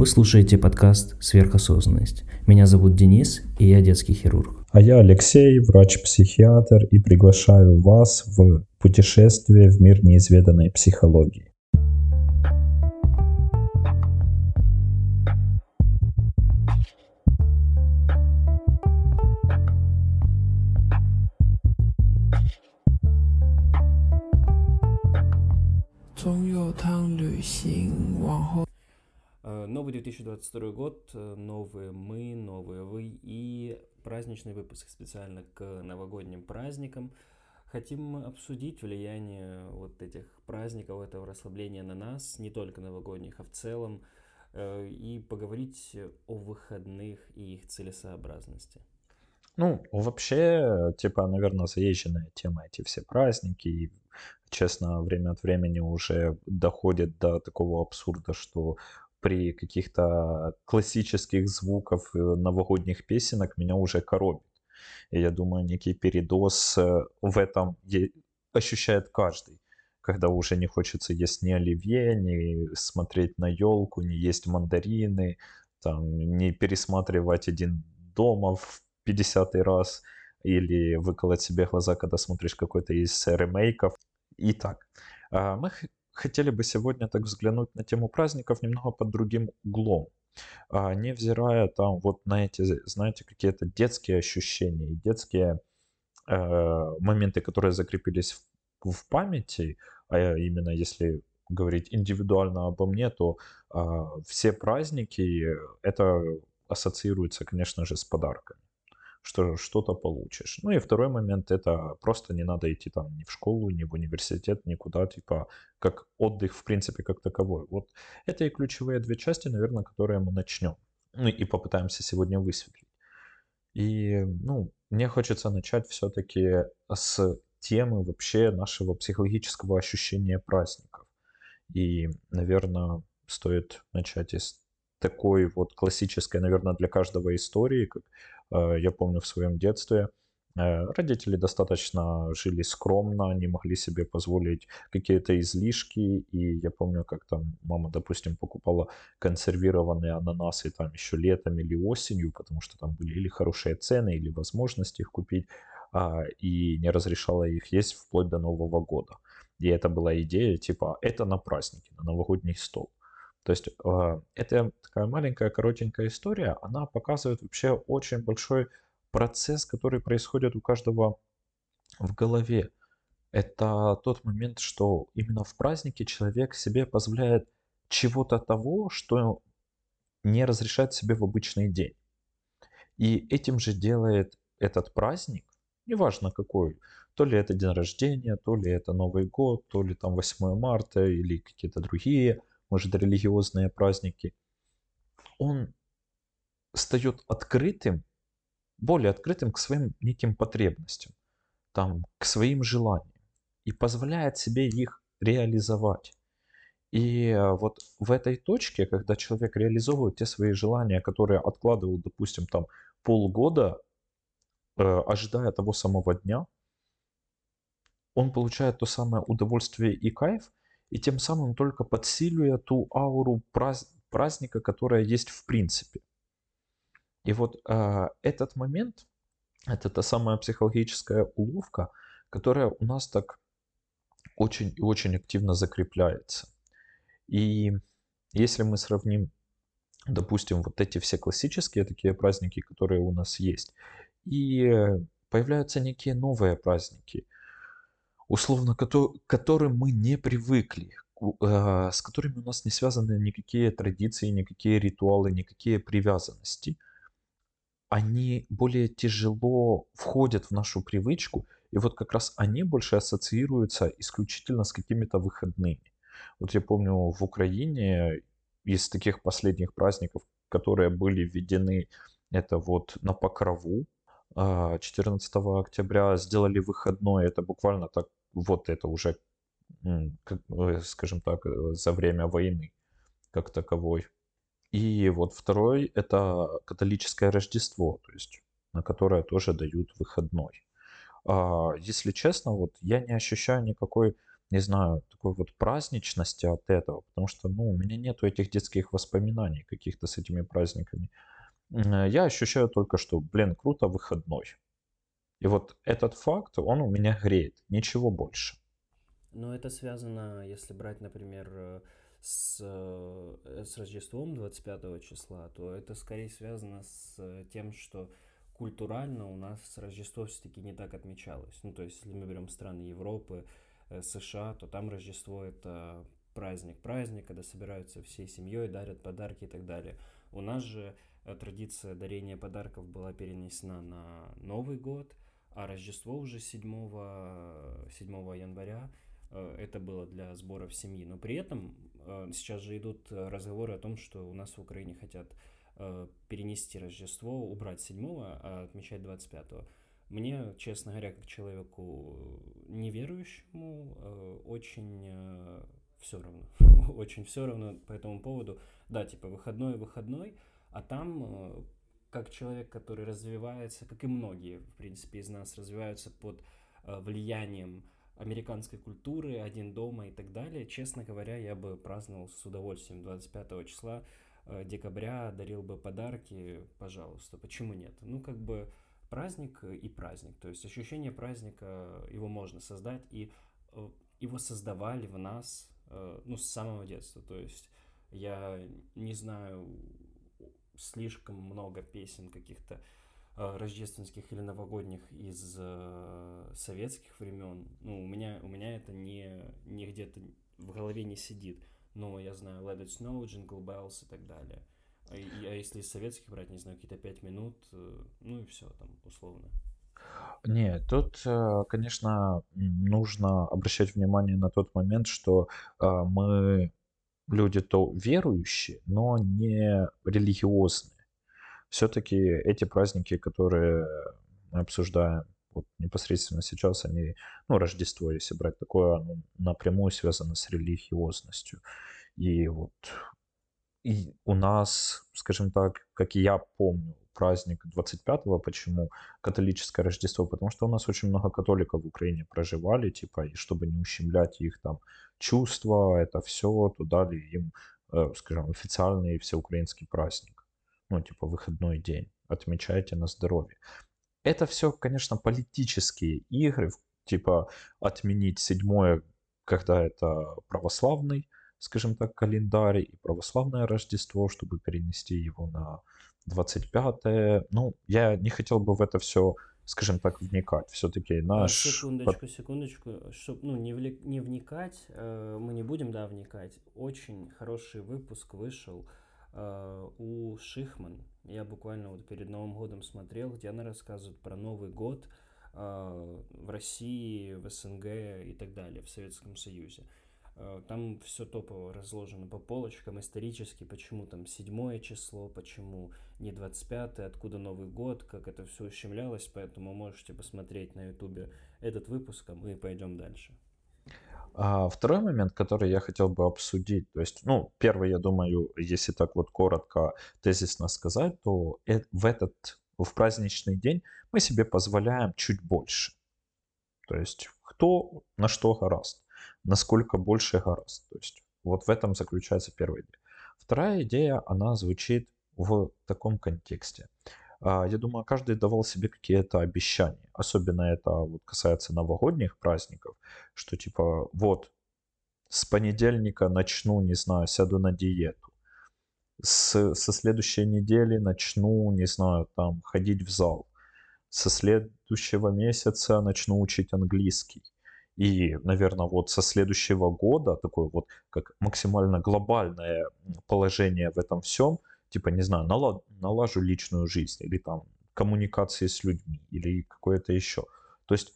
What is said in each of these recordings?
Вы слушаете подкаст «Сверхосознанность». Меня зовут Денис, и я детский хирург. А я Алексей, врач-психиатр, и приглашаю вас в путешествие в мир неизведанной психологии. 2022 год, э, новые мы, новые вы и праздничный выпуск специально к новогодним праздникам. Хотим обсудить влияние вот этих праздников, этого расслабления на нас, не только новогодних, а в целом, э, и поговорить о выходных и их целесообразности. Ну, вообще, типа, наверное, заезженная тема эти все праздники. И, честно, время от времени уже доходит до такого абсурда, что при каких-то классических звуках э, новогодних песенок меня уже коробит. И я думаю, некий передоз э, в этом ощущает каждый. Когда уже не хочется есть ни оливье, ни смотреть на елку, не есть мандарины, там, не пересматривать один дома в 50 раз или выколоть себе глаза, когда смотришь какой-то из ремейков. Итак, а, мы хотели бы сегодня так взглянуть на тему праздников немного под другим углом. А, невзирая там вот на эти, знаете, какие-то детские ощущения, детские э, моменты, которые закрепились в, в памяти, а именно если говорить индивидуально обо мне, то э, все праздники это ассоциируется, конечно же, с подарками что что-то получишь. Ну и второй момент, это просто не надо идти там ни в школу, ни в университет, никуда, типа, как отдых, в принципе, как таковой. Вот это и ключевые две части, наверное, которые мы начнем. Ну и попытаемся сегодня высветлить. И, ну, мне хочется начать все-таки с темы вообще нашего психологического ощущения праздников. И, наверное, стоит начать из такой вот классической, наверное, для каждого истории, как я помню в своем детстве э, родители достаточно жили скромно, не могли себе позволить какие-то излишки. И я помню, как там мама, допустим, покупала консервированные ананасы там еще летом или осенью, потому что там были или хорошие цены, или возможности их купить, а, и не разрешала их есть вплоть до Нового года. И это была идея, типа, это на праздники, на новогодний стол. То есть э, это такая маленькая коротенькая история, она показывает вообще очень большой процесс, который происходит у каждого в голове. Это тот момент, что именно в празднике человек себе позволяет чего-то того, что не разрешает себе в обычный день. И этим же делает этот праздник, неважно какой, то ли это день рождения, то ли это Новый год, то ли там 8 марта или какие-то другие может, религиозные праздники, он стает открытым, более открытым к своим неким потребностям, там, к своим желаниям и позволяет себе их реализовать. И э, вот в этой точке, когда человек реализовывает те свои желания, которые откладывал, допустим, там полгода, э, ожидая того самого дня, он получает то самое удовольствие и кайф, и тем самым только подсиливая ту ауру празд праздника, которая есть в принципе. И вот э, этот момент, это та самая психологическая уловка, которая у нас так очень и очень активно закрепляется. И если мы сравним, допустим, вот эти все классические такие праздники, которые у нас есть, и появляются некие новые праздники – условно, к которым мы не привыкли, а, с которыми у нас не связаны никакие традиции, никакие ритуалы, никакие привязанности. Они более тяжело входят в нашу привычку, и вот как раз они больше ассоциируются исключительно с какими-то выходными. Вот я помню в Украине из таких последних праздников, которые были введены, это вот на Покрову, 14 а, октября сделали выходной, это буквально так вот это уже, э, скажем так, э, за время войны как таковой. И вот второй – это католическое Рождество, то есть на которое тоже дают выходной. А, если честно, вот я не ощущаю никакой не знаю, такой вот праздничности от этого, потому что, ну, у меня нету этих детских воспоминаний каких-то с этими праздниками. Я ощущаю только, что, блин, круто, выходной. И вот этот факт, он у меня греет, ничего больше. Но это связано, если брать, например, э, с, э, с Рождеством 25 числа, то это скорее связано с тем, что культурально у нас Рождество все-таки не так отмечалось. Ну, то есть, если мы берем страны Европы, Э, США, то там Рождество это праздник. Праздник, когда собираются всей семьей, дарят подарки и так далее. У нас же э, традиция дарения подарков была перенесена на Новый год, а Рождество уже 7, 7 января э, это было для сборов семьи. Но при этом сейчас же идут разговоры о том, что у нас в Украине хотят перенести Рождество, убрать 7, а отмечать 25. Мне, честно говоря, как человеку неверующему, э, очень э, все равно. очень все равно по этому поводу. Да, типа выходной, выходной, а там э, как человек, который развивается, как и многие, в принципе, из нас развиваются под влиянием американской культуры, один дома и так далее. Честно говоря, я бы праздновал с удовольствием 25 числа декабря, дарил бы подарки, пожалуйста. Почему нет? Ну, как бы праздник и праздник. То есть ощущение праздника, его можно создать, и э, его создавали в нас, э, ну, с самого детства. То есть я не знаю слишком много песен каких-то э, рождественских или новогодних из советских времен. Ну, у меня, у меня это не, не где-то в голове не сидит. Но я знаю Let It Snow, Jingle Bells и так далее. А, а если из советских брать, не знаю, какие-то пять минут, э, ну и все там, условно. Не, тут, э, конечно, нужно обращать внимание на тот момент, что э, мы люди то верующие, но не религиозные. Все-таки эти праздники, которые мы обсуждаем вот непосредственно сейчас, они, ну, Рождество, если брать такое, оно напрямую связано с религиозностью. И вот и у нас, скажем так, как я помню, праздник 25-го, почему католическое Рождество, потому что у нас очень много католиков в Украине проживали, типа, и чтобы не ущемлять их там чувства, это все, то дали им, э, скажем, официальный всеукраинский праздник. Ну, типа, выходной день. Отмечайте на здоровье. Это все, конечно, политические игры, типа, отменить седьмое, когда это православный скажем так, календарь и православное Рождество, чтобы перенести его на 25-е. Ну, я не хотел бы в это все скажем так, вникать. Все-таки наш... Секундочку, секундочку. Чтобы ну, не, вли... не вникать, э, мы не будем, да, вникать. Очень хороший выпуск вышел э, у Шихман. Я буквально вот перед Новым годом смотрел, где она рассказывает про Новый год э, в России, в СНГ и так далее, в Советском Союзе. Э, там все топово разложено по полочкам исторически, почему там седьмое число, почему не 25 откуда Новый год, как это все ущемлялось, поэтому можете посмотреть на ютубе этот выпуск, а мы пойдем дальше. А второй момент, который я хотел бы обсудить, то есть, ну, первый, я думаю, если так вот коротко, тезисно сказать, то э, в этот, в праздничный день мы себе позволяем чуть больше. То есть, кто на что гораст насколько больше гораздо. То есть вот в этом заключается первая идея. Вторая идея, она звучит в таком контексте. А, я думаю, каждый давал себе какие-то обещания. Особенно это вот касается новогодних праздников, что типа вот с понедельника начну, не знаю, сяду на диету. С, со следующей недели начну, не знаю, там ходить в зал. Со следующего месяца начну учить английский. И, наверное, вот со следующего года такое вот как максимально глобальное положение в этом всем, типа, не знаю, нала- налажу личную жизнь или там коммуникации с людьми или какое-то еще. То есть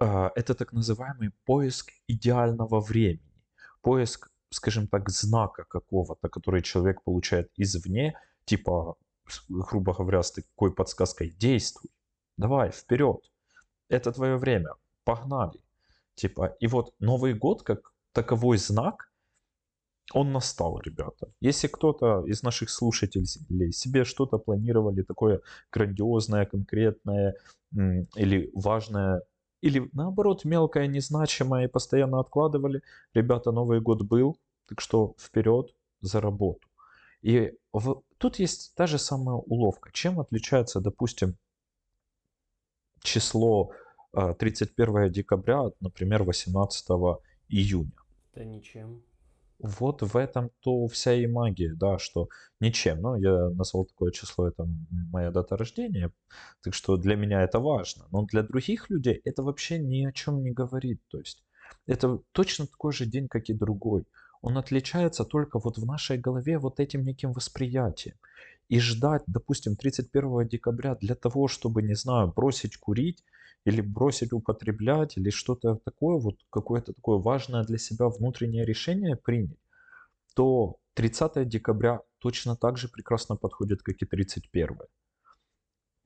э, это так называемый поиск идеального времени, поиск, скажем так, знака какого-то, который человек получает извне, типа, грубо говоря, с такой подсказкой «действуй, давай, вперед, это твое время, погнали». Типа, и вот Новый год как таковой знак, он настал, ребята. Если кто-то из наших слушателей себе что-то планировали такое грандиозное, конкретное или важное или наоборот мелкое, незначимое и постоянно откладывали. Ребята, Новый год был, так что вперед за работу. И в, тут есть та же самая уловка. Чем отличается, допустим, число 31 а, декабря например, 18 июня? Да ничем. Вот в этом-то вся и магия, да, что ничем. Ну, я назвал такое число, это моя дата рождения, так что для меня это важно. Но для других людей это вообще ни о чем не говорит. То есть это точно такой же день, как и другой. Он отличается только вот в нашей голове вот этим неким восприятием. И ждать, допустим, 31 декабря для того, чтобы, не знаю, бросить курить, или бросить употреблять, или что-то такое, вот какое-то такое важное для себя внутреннее решение принять, то 30 декабря точно так же прекрасно подходит, как и 31.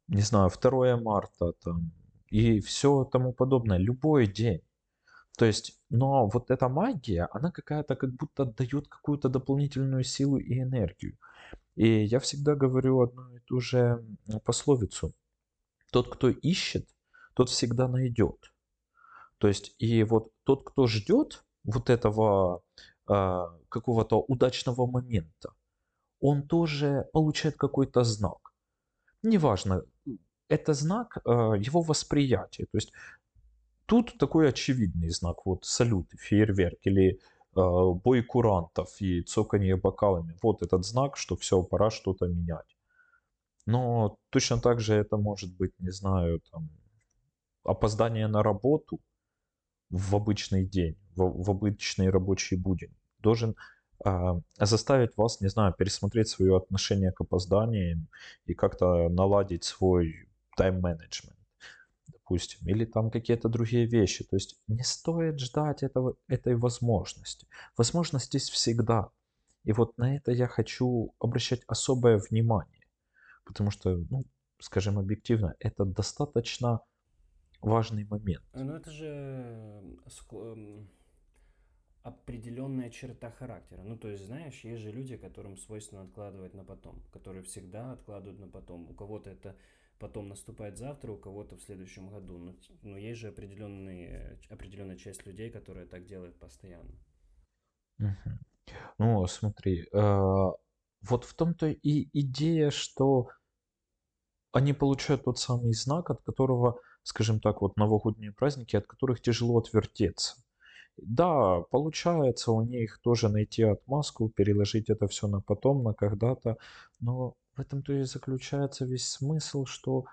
Не знаю, 2 марта там, и все тому подобное. Любой день. То есть, но вот эта магия, она какая-то как будто дает какую-то дополнительную силу и энергию. И я всегда говорю одну и ту же пословицу. Тот, кто ищет, тот всегда найдет. То есть, и вот тот, кто ждет вот этого э, какого-то удачного момента, он тоже получает какой-то знак. Неважно, это знак э, его восприятия. То есть тут такой очевидный знак, вот салют, фейерверк или э, бой курантов и цоканье бокалами. Вот этот знак, что все, пора что-то менять. Но точно так же это может быть, не знаю, там, опоздание на работу в обычный день, в, в обычный рабочий будень должен э, заставить вас, не знаю, пересмотреть свое отношение к опозданиям и как-то наладить свой тайм-менеджмент, допустим, или там какие-то другие вещи. То есть не стоит ждать этого, этой возможности. Возможность здесь всегда. И вот на это я хочу обращать особое внимание, потому что, ну, скажем объективно, это достаточно важный момент. Ну это же определенная черта характера. Ну, то есть, знаешь, есть же люди, которым свойственно откладывать на потом, которые всегда откладывают на потом. У кого-то это потом наступает завтра, у кого-то в следующем году. Но, но есть же определенные, определенная часть людей, которые так делают постоянно. Угу. Ну, смотри, э, вот в том-то и идея, что они получают тот самый знак, от которого скажем так, вот новогодние праздники, от которых тяжело отвертеться. Да, получается у них тоже найти отмазку, переложить это все на потом, на когда-то, но в этом-то и заключается весь смысл, что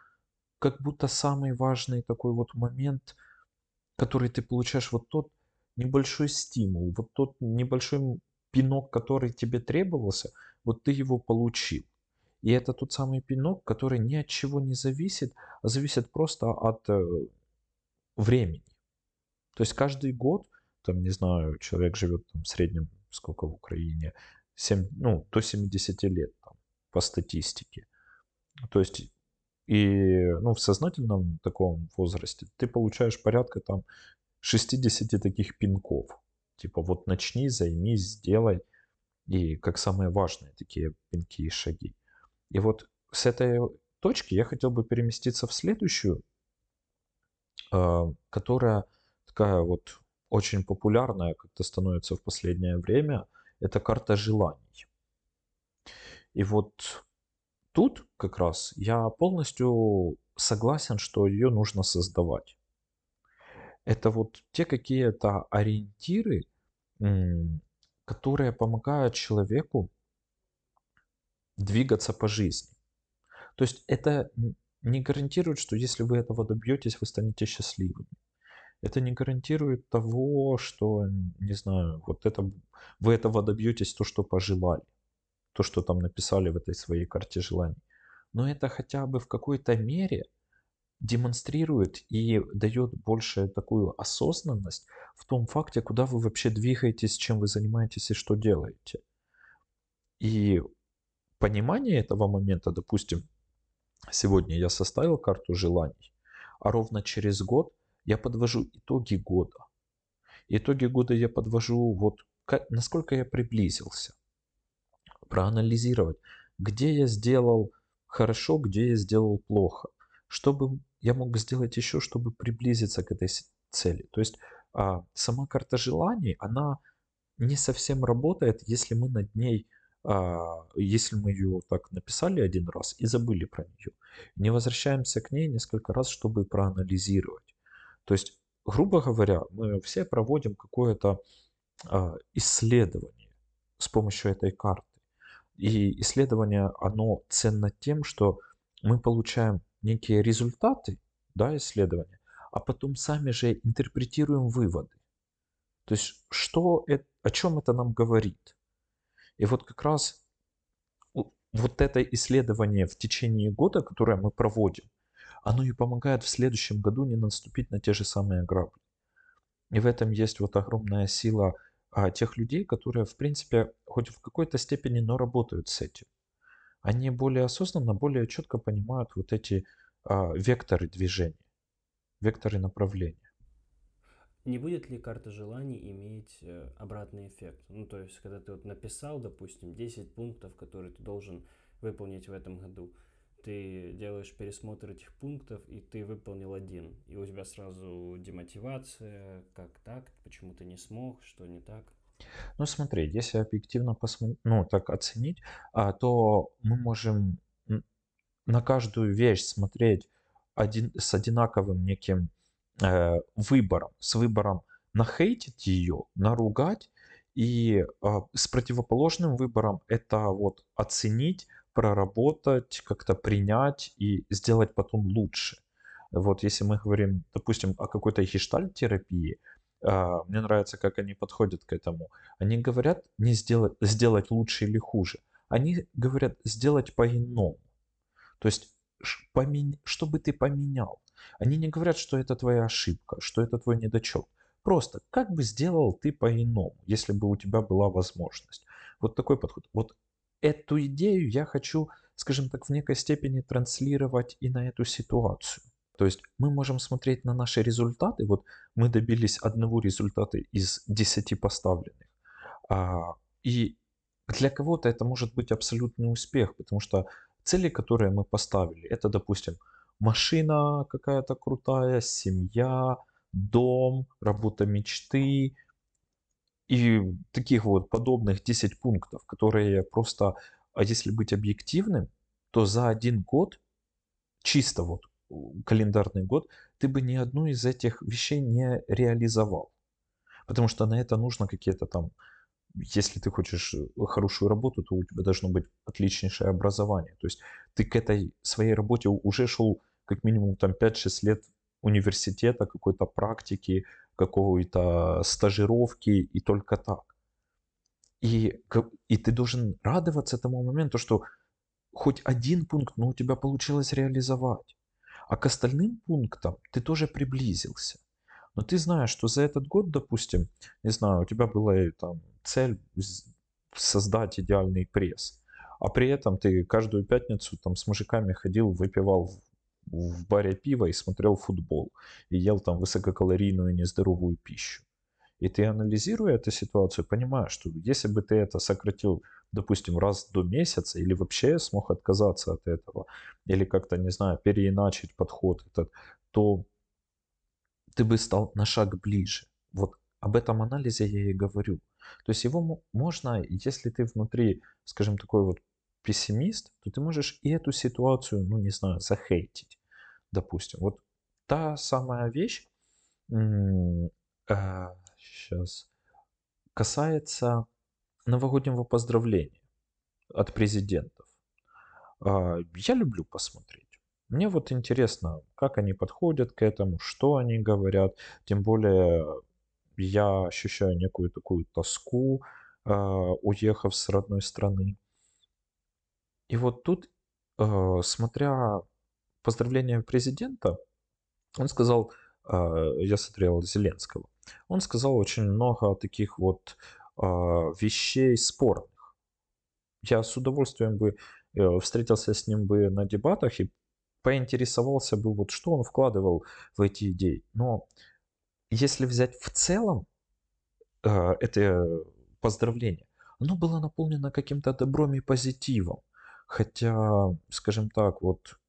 как будто самый важный такой вот момент, который ты получаешь, вот тот небольшой стимул, вот тот небольшой пинок, который тебе требовался, вот ты его получил. И это тот самый пинок, который ни от чего не зависит, а зависит просто от э, времени. То есть каждый год, там, не знаю, человек живет там, в среднем, сколько в Украине, 7, ну, до 70 лет там, по статистике. То есть и ну, в сознательном таком возрасте ты получаешь порядка там 60 таких пинков. Типа вот начни, займись, сделай. И как самые важные такие пинки и шаги. И вот с этой точки я хотел бы переместиться в следующую, а, которая такая вот очень популярная, как-то становится в последнее время, это карта желаний. И вот тут как раз я полностью согласен, что ее нужно создавать. Это вот те какие-то ориентиры, которые помогают человеку двигаться по жизни. То есть это не гарантирует, что если вы этого добьетесь, вы станете счастливыми. Это не гарантирует того, что, не знаю, вот это, вы этого добьетесь, то, что пожелали. То, что там написали в этой своей карте желаний. Но это хотя бы в какой-то мере демонстрирует и дает больше такую осознанность в том факте, куда вы вообще двигаетесь, чем вы занимаетесь и что делаете. И понимание этого момента, допустим, сегодня я составил карту желаний, а ровно через год я подвожу итоги года. Итоги года я подвожу вот как, насколько я приблизился. Проанализировать, где я сделал хорошо, где я сделал плохо. Что бы я мог сделать еще, чтобы приблизиться к этой цели? То есть а, сама карта желаний, она не совсем работает, если мы над ней, если мы ее так написали один раз и забыли про нее. Не возвращаемся к ней несколько раз, чтобы проанализировать. То есть, грубо говоря, мы все проводим какое-то а, исследование с помощью этой карты. И исследование, оно ценно тем, что мы получаем некие результаты да, исследования, а потом сами же интерпретируем выводы. То есть, что это, о чем это нам говорит? И вот как раз вот это исследование в течение года, которое мы проводим, оно и помогает в следующем году не наступить на те же самые грабли. И в этом есть вот огромная сила а, тех людей, которые, в принципе, хоть в какой-то степени, но работают с этим. Они более осознанно, более четко понимают вот эти а, векторы движения, векторы направления. Не будет ли карта желаний иметь э, обратный эффект? Ну, то есть, когда ты вот написал, допустим, 10 пунктов, которые ты должен выполнить в этом году, ты делаешь пересмотр этих пунктов, и ты выполнил один, и у тебя сразу демотивация, как так, почему ты не смог, что не так? Ну, смотри, если объективно посмотреть, ну, так оценить, а, то мы можем на каждую вещь смотреть один, с одинаковым неким э, выбором, с выбором нахейтить ее, наругать, и э, с противоположным выбором это вот оценить, проработать, как-то принять и сделать потом лучше. Вот если мы говорим, допустим, о какой-то гештальт-терапии, э, мне нравится, как они подходят к этому. Они говорят не сделать, сделать лучше или хуже. Они говорят сделать по-иному. То есть, чтобы ты поменял. Они не говорят, что это твоя ошибка, что это твой недочет. Просто, как бы сделал ты по-иному, если бы у тебя была возможность. Вот такой подход. Вот эту идею я хочу, скажем так, в некой степени транслировать и на эту ситуацию. То есть мы можем смотреть на наши результаты. Вот мы добились одного результата из десяти поставленных. А, и для кого-то это может быть абсолютный успех, потому что Цели, которые мы поставили, это, допустим, машина какая-то крутая, семья, дом, работа мечты и таких вот подобных 10 пунктов, которые просто, а если быть объективным, то за один год, чисто вот календарный год, ты бы ни одну из этих вещей не реализовал. Потому что на это нужно какие-то там если ты хочешь э, хорошую работу, то у тебя должно быть отличнейшее образование. То есть ты к этой своей работе уже шел как минимум там 5-6 лет университета, какой-то практики, какой-то стажировки и только так. И, и ты должен радоваться тому моменту, что хоть один пункт, но у тебя получилось реализовать. А к остальным пунктам ты тоже приблизился. Но ты знаешь, что за этот год, допустим, не знаю, у тебя была там цель создать идеальный пресс. А при этом ты каждую пятницу там с мужиками ходил, выпивал в баре пиво и смотрел футбол. И ел там высококалорийную нездоровую пищу. И ты, анализируя эту ситуацию, понимаешь, что если бы ты это сократил, допустим, раз до месяца, или вообще смог отказаться от этого, или как-то, не знаю, переиначить подход этот, то ты бы стал на шаг ближе. Вот об этом анализе я и говорю. То есть его можно, если ты внутри, скажем, такой вот пессимист, то ты можешь и эту ситуацию, ну не знаю, захейтить, допустим. Вот та самая вещь, э, сейчас, касается новогоднего поздравления от президентов. Э, я люблю посмотреть. Мне вот интересно, как они подходят к этому, что они говорят. Тем более я ощущаю некую такую тоску, э, уехав с родной страны. И вот тут, э, смотря поздравления президента, он сказал, э, я смотрел Зеленского, он сказал очень много таких вот э, вещей спорных. Я с удовольствием бы э, встретился с ним бы на дебатах и поинтересовался бы, вот что он вкладывал в эти идеи. Но если взять в целом э, это поздравление, оно было наполнено каким-то добром и позитивом. Хотя, скажем так, вот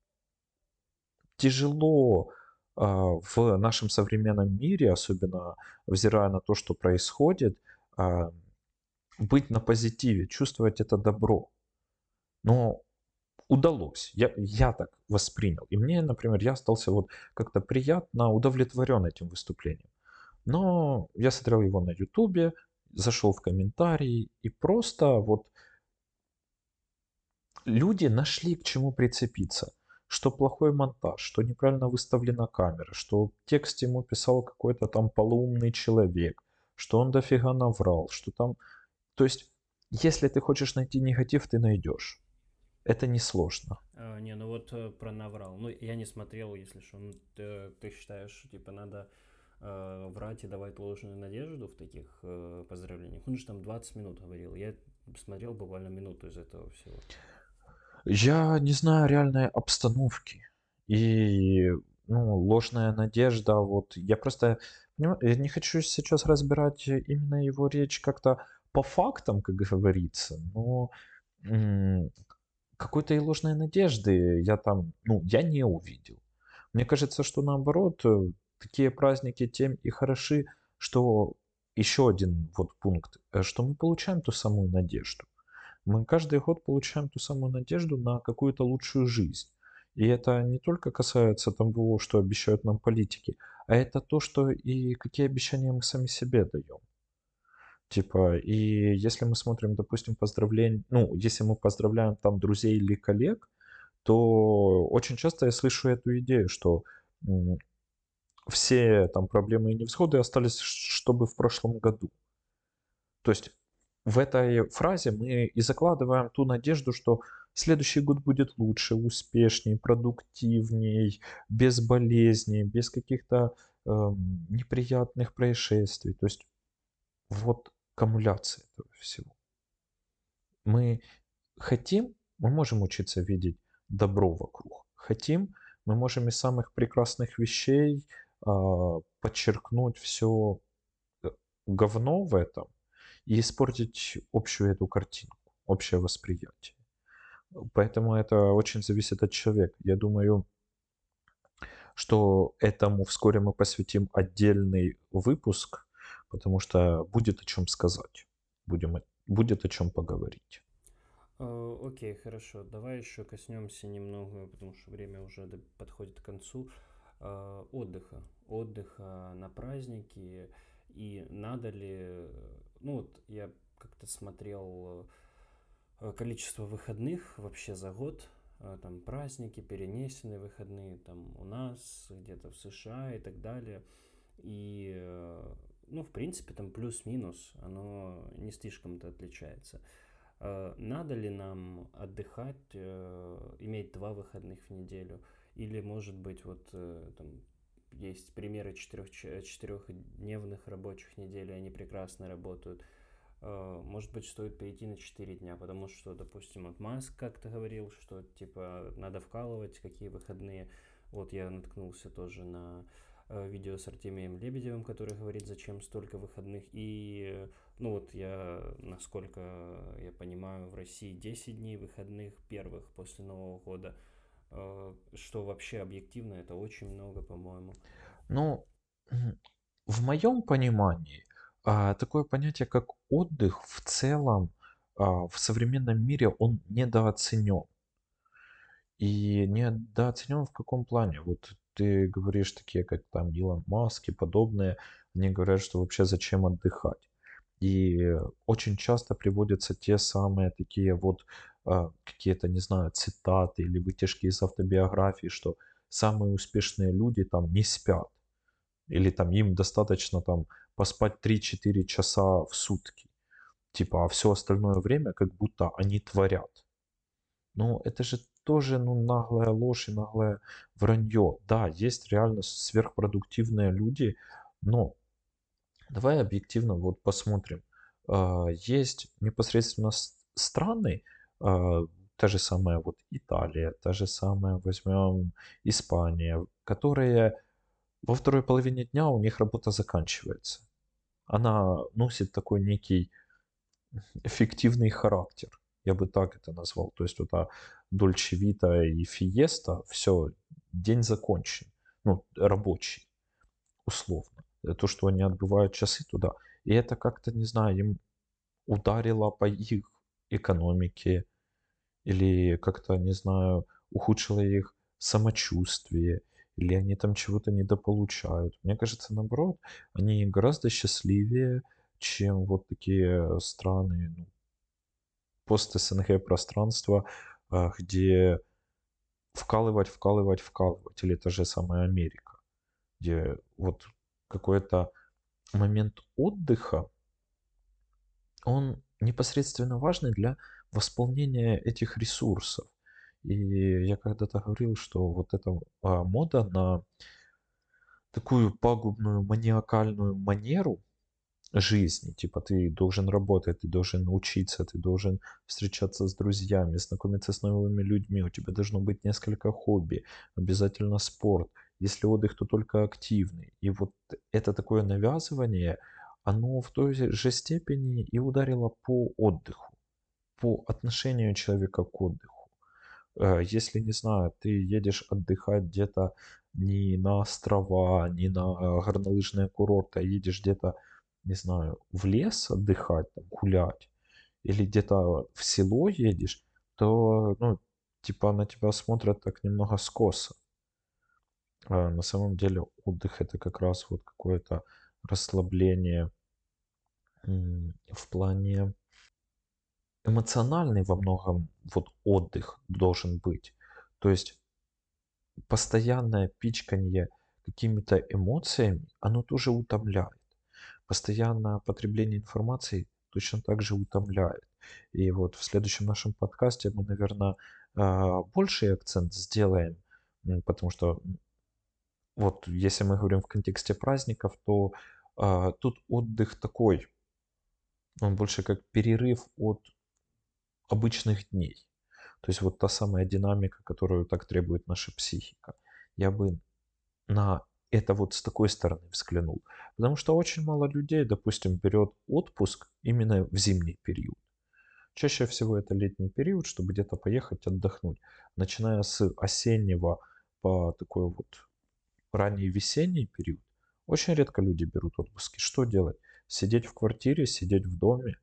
тяжело а, в нашем современном мире, особенно взирая на то, что происходит, а, быть на позитиве, чувствовать это добро. Но удалось. Я, я так воспринял. И мне, например, я остался вот как-то приятно удовлетворен этим выступлением. Но я смотрел его на ютубе, зашел в комментарии и просто вот люди нашли к чему прицепиться. Что плохой монтаж, что неправильно выставлена камера, что текст ему писал какой-то там полуумный человек, что он дофига наврал, что там... То есть, если ты хочешь найти негатив, ты найдешь. Это несложно. А, не, ну вот э, про наврал. Ну, я не смотрел, если что. Ну, ты, ты считаешь, типа, надо э, врать и давать ложную надежду в таких э, поздравлениях? Он же там 20 минут говорил. Я смотрел буквально минуту из этого всего. Я не знаю реальной обстановки. И, ну, ложная надежда, вот, я просто, я не хочу сейчас разбирать именно его речь как-то по фактам, как говорится, но какой-то и ложной надежды я там, ну, я не увидел. Мне кажется, что наоборот, такие праздники тем и хороши, что еще один вот пункт, э, что мы получаем ту самую надежду. Мы каждый год получаем ту самую надежду на какую-то лучшую жизнь. И это не только касается того, что обещают нам политики, а это то, что и какие обещания мы сами себе даем. Типа, и если мы смотрим, допустим, поздравления, ну, если мы поздравляем там друзей или коллег, то очень часто я слышу эту идею, что все там проблемы и невзгоды остались, чтобы в прошлом году. То есть в этой фразе мы и закладываем ту надежду, что следующий год будет лучше, успешнее, продуктивней, без болезней, без каких-то э, неприятных происшествий. То есть вот аккумуляция этого всего. Мы хотим, мы можем учиться видеть добро вокруг. Хотим, мы можем из самых прекрасных вещей подчеркнуть все говно в этом и испортить общую эту картинку, общее восприятие. Поэтому это очень зависит от человека. Я думаю, что этому вскоре мы посвятим отдельный выпуск, потому что будет о чем сказать, будем, будет о чем поговорить. А, окей, хорошо. Давай еще коснемся немного, потому что время уже подходит к концу. А, отдыха. Отдыха на праздники. И надо ли... Ну вот я как-то смотрел э, количество выходных вообще за год. Там праздники, перенесенные выходные там у нас, где-то в США и так далее. И э, ну, в принципе, там плюс-минус, оно не слишком-то отличается. Надо ли нам отдыхать, э, иметь два выходных в неделю? Или, может быть, вот э, там есть примеры четырех, четырехдневных рабочих недель, они прекрасно работают. А, может быть, стоит перейти на 4 дня, потому что, допустим, вот Маск как-то говорил, что, типа, надо вкалывать, какие выходные. Вот я наткнулся тоже на Э, видео с Артемием Лебедевым, который говорит, зачем столько выходных. И, ну вот я, насколько я понимаю, в России 10 дней выходных первых после Нового года, э, что вообще объективно, это очень много, по-моему. Ну, в моем понимании, а, такое понятие, как отдых в целом а, в современном мире, он недооценен. И недооценен в каком плане? Вот ты говоришь такие, как там Илон Маск и подобные, они говорят, что вообще зачем отдыхать. И очень часто приводятся те самые такие вот э, какие-то, не знаю, цитаты или вытяжки из автобиографии, что самые успешные люди там не спят. Или там им достаточно там поспать 3-4 часа в сутки. Типа, а все остальное время как будто они творят. Ну, это же тоже, ну, наглая ложь и наглое вранье. Да, есть реально сверхпродуктивные люди, но давай объективно вот посмотрим. А, есть непосредственно страны, а, та же самая вот Италия, та же самая, возьмем Испания, которые во второй половине дня у них работа заканчивается. Она носит такой некий эффективный характер. Я бы так это назвал. То есть вот а Дольче Вита и Фиеста, все, день закончен, ну, рабочий, условно. То, что они отбывают часы туда. И это как-то, не знаю, им ударило по их экономике или как-то, не знаю, ухудшило их самочувствие, или они там чего-то недополучают. Мне кажется, наоборот, они гораздо счастливее, чем вот такие страны, ну, пост-СНГ пространства, а, где вкалывать, вкалывать, вкалывать. Или это же самая Америка, где вот какой-то момент отдыха, он непосредственно важный для восполнения этих ресурсов. И я когда-то говорил, что вот эта а, мода на такую пагубную маниакальную манеру жизни, типа ты должен работать, ты должен учиться, ты должен встречаться с друзьями, знакомиться с новыми людьми, у тебя должно быть несколько хобби, обязательно спорт, если отдых, то только активный. И вот это такое навязывание, оно в той же степени и ударило по отдыху, по отношению человека к отдыху. Э, если, не знаю, ты едешь отдыхать где-то не на острова, не на горнолыжные курорты, а едешь где-то, не знаю, в лес отдыхать, там, гулять, или где-то в село едешь, то, ну, типа на тебя смотрят так немного скоса. А на самом деле отдых это как раз вот какое-то расслабление в плане эмоциональный во многом вот отдых должен быть. То есть постоянное пичканье какими-то эмоциями, оно тоже утомляет. Постоянное потребление информации точно так же утомляет. И вот в следующем нашем подкасте мы, наверное, а, больший акцент сделаем, потому что вот если мы говорим в контексте праздников, то а, тут отдых такой, он больше как перерыв от обычных дней. То есть вот та самая динамика, которую так требует наша психика. Я бы на это вот с такой стороны взглянул. Потому что очень мало людей, допустим, берет отпуск именно в зимний период. Чаще всего это летний период, чтобы где-то поехать отдохнуть. Начиная с осеннего по такой вот ранний весенний период, очень редко люди берут отпуски. Что делать? Сидеть в квартире, сидеть в доме,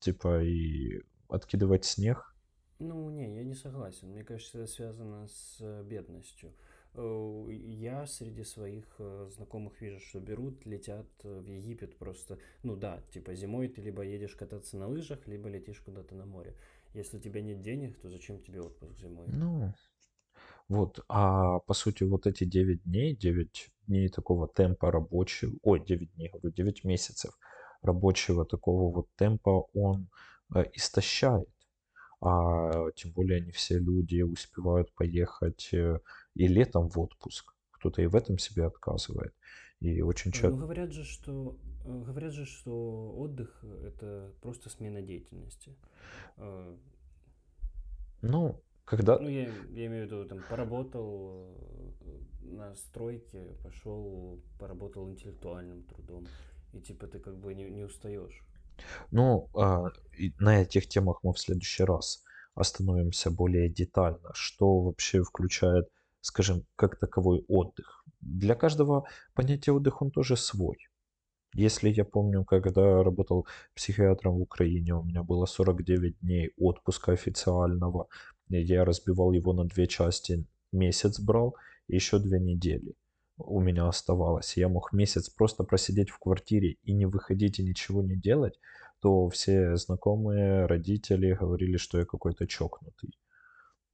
типа и откидывать снег? Ну, не, я не согласен. Мне кажется, это связано с э, бедностью. Э, я среди своих э, знакомых вижу, что берут, летят в Египет просто. Ну да, типа зимой ты либо едешь кататься на лыжах, либо летишь куда-то на море. Если у тебя нет денег, то зачем тебе отпуск зимой? Ну, вот, а по сути вот эти 9 дней, 9 дней такого темпа рабочего, ой, 9 дней, говорю, 9 месяцев рабочего такого вот темпа, он истощает. А тем более не все люди успевают поехать э, и летом в отпуск. Кто-то и в этом себе отказывает. И очень часто... Ну, говорят же, что э, говорят же, что отдых это просто смена деятельности. Ну, когда... Ну, я, я имею в виду, там, поработал на стройке, пошел, поработал интеллектуальным трудом. И типа ты как бы не, не устаешь. Ну, а, на этих темах мы в следующий раз остановимся более детально. Что вообще включает, скажем, как таковой отдых? Для каждого понятие отдых он тоже свой. Если я помню, когда работал психиатром в Украине, у меня было 49 дней отпуска официального. Я разбивал его на две части. Месяц брал, еще две недели у меня оставалось, я мог месяц просто просидеть в квартире и не выходить и ничего не делать, то все знакомые, родители говорили, что я какой-то чокнутый.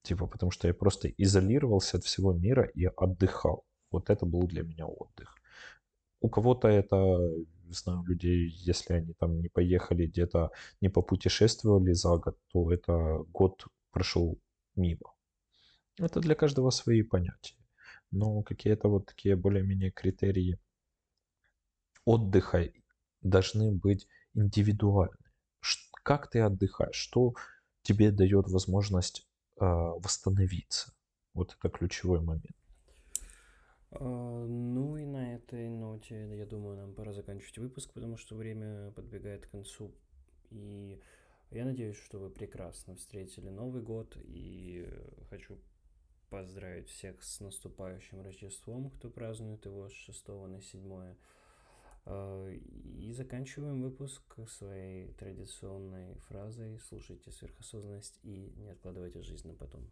Типа, потому что я просто изолировался от всего мира и отдыхал. Вот это был для меня отдых. У кого-то это, знаю, людей, если они там не поехали где-то, не попутешествовали за год, то это год прошел мимо. Это для каждого свои понятия но какие-то вот такие более-менее критерии отдыха должны быть индивидуальны. Как ты отдыхаешь? Что тебе дает возможность э, восстановиться? Вот это ключевой момент. Uh, ну и на этой ноте, я думаю, нам пора заканчивать выпуск, потому что время подбегает к концу. И я надеюсь, что вы прекрасно встретили Новый год. И хочу поздравить всех с наступающим Рождеством, кто празднует его с 6 на 7. Э, и заканчиваем выпуск своей традиционной фразой «Слушайте сверхосознанность и не откладывайте жизнь на потом».